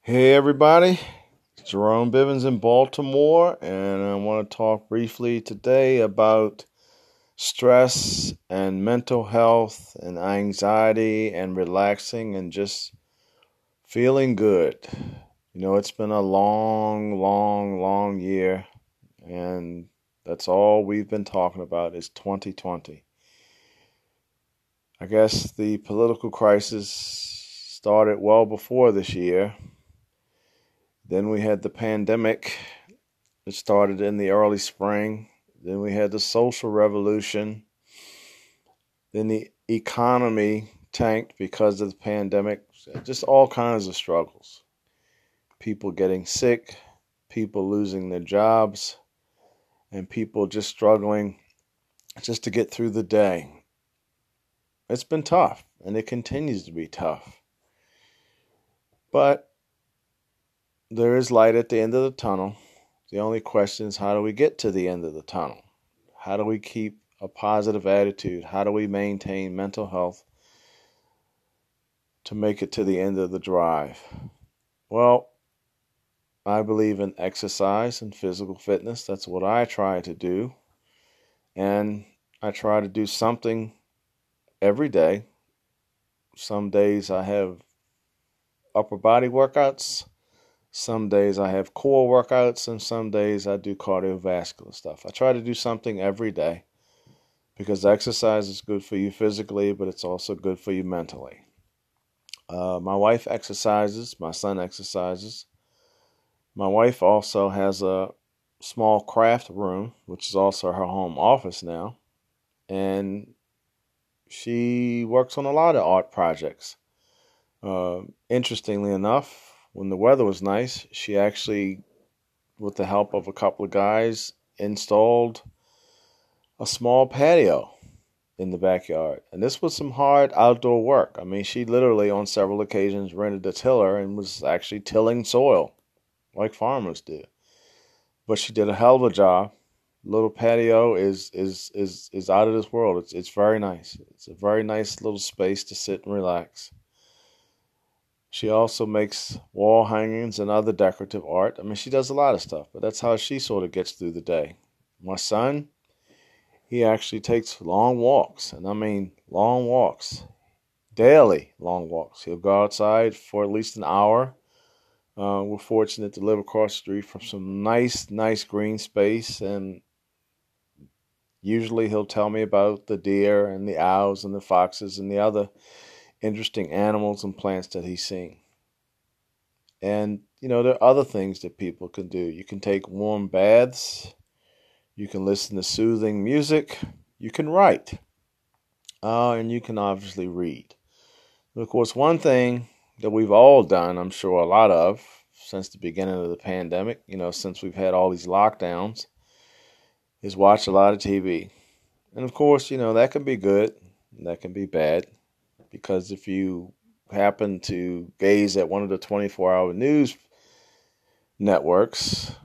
Hey, everybody. It's Jerome Bivens in Baltimore, and I want to talk briefly today about stress and mental health and anxiety and relaxing and just feeling good. You know, it's been a long, long, long year, and that's all we've been talking about is 2020. I guess the political crisis started well before this year then we had the pandemic. It started in the early spring. Then we had the social revolution. Then the economy tanked because of the pandemic. Just all kinds of struggles. People getting sick, people losing their jobs, and people just struggling just to get through the day. It's been tough, and it continues to be tough. But there is light at the end of the tunnel. The only question is how do we get to the end of the tunnel? How do we keep a positive attitude? How do we maintain mental health to make it to the end of the drive? Well, I believe in exercise and physical fitness. That's what I try to do. And I try to do something every day. Some days I have upper body workouts some days I have core workouts, and some days I do cardiovascular stuff. I try to do something every day because exercise is good for you physically, but it's also good for you mentally. Uh, my wife exercises, my son exercises. My wife also has a small craft room, which is also her home office now, and she works on a lot of art projects. Uh, interestingly enough, when the weather was nice, she actually, with the help of a couple of guys, installed a small patio in the backyard. And this was some hard outdoor work. I mean, she literally, on several occasions, rented a tiller and was actually tilling soil like farmers do. But she did a hell of a job. Little patio is is is is out of this world. It's it's very nice. It's a very nice little space to sit and relax. She also makes wall hangings and other decorative art. I mean, she does a lot of stuff, but that's how she sort of gets through the day. My son, he actually takes long walks, and I mean long walks, daily long walks. He'll go outside for at least an hour. Uh, we're fortunate to live across the street from some nice, nice green space, and usually he'll tell me about the deer and the owls and the foxes and the other interesting animals and plants that he's seen. And, you know, there are other things that people can do. You can take warm baths, you can listen to soothing music, you can write, uh, and you can obviously read. But of course, one thing that we've all done, I'm sure a lot of, since the beginning of the pandemic, you know, since we've had all these lockdowns, is watch a lot of TV. And of course, you know, that can be good, that can be bad because if you happen to gaze at one of the 24 hour news networks,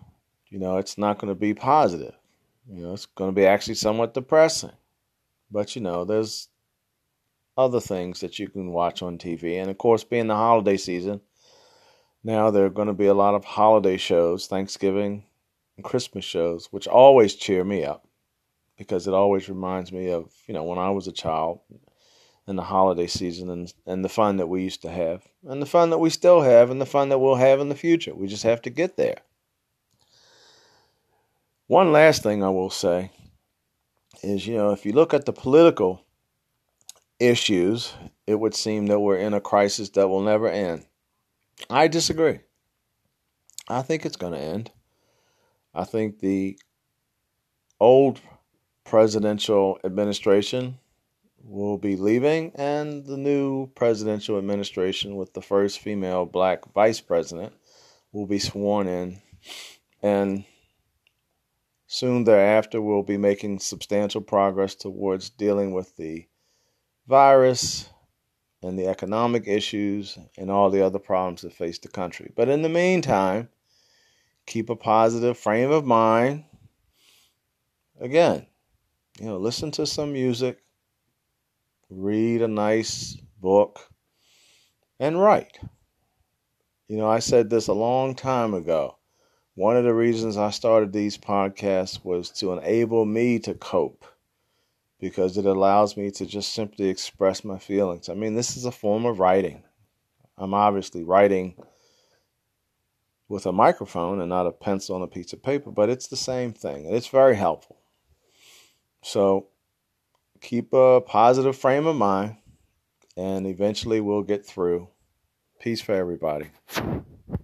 you know, it's not going to be positive. You know, it's going to be actually somewhat depressing. But, you know, there's other things that you can watch on TV. And of course, being the holiday season, now there are going to be a lot of holiday shows, Thanksgiving and Christmas shows, which always cheer me up because it always reminds me of, you know, when I was a child in the holiday season and, and the fun that we used to have, and the fun that we still have, and the fun that we'll have in the future. We just have to get there. One last thing I will say is you know, if you look at the political issues, it would seem that we're in a crisis that will never end. I disagree. I think it's going to end. I think the old presidential administration will be leaving, and the new presidential administration, with the first female black vice president, will be sworn in. And soon thereafter, we'll be making substantial progress towards dealing with the virus and the economic issues and all the other problems that face the country. But in the meantime, keep a positive frame of mind. Again, you know, listen to some music, read a nice book, and write. You know, I said this a long time ago. One of the reasons I started these podcasts was to enable me to cope because it allows me to just simply express my feelings. I mean, this is a form of writing. I'm obviously writing with a microphone and not a pencil on a piece of paper, but it's the same thing. And it's very helpful. So keep a positive frame of mind, and eventually we'll get through. Peace for everybody.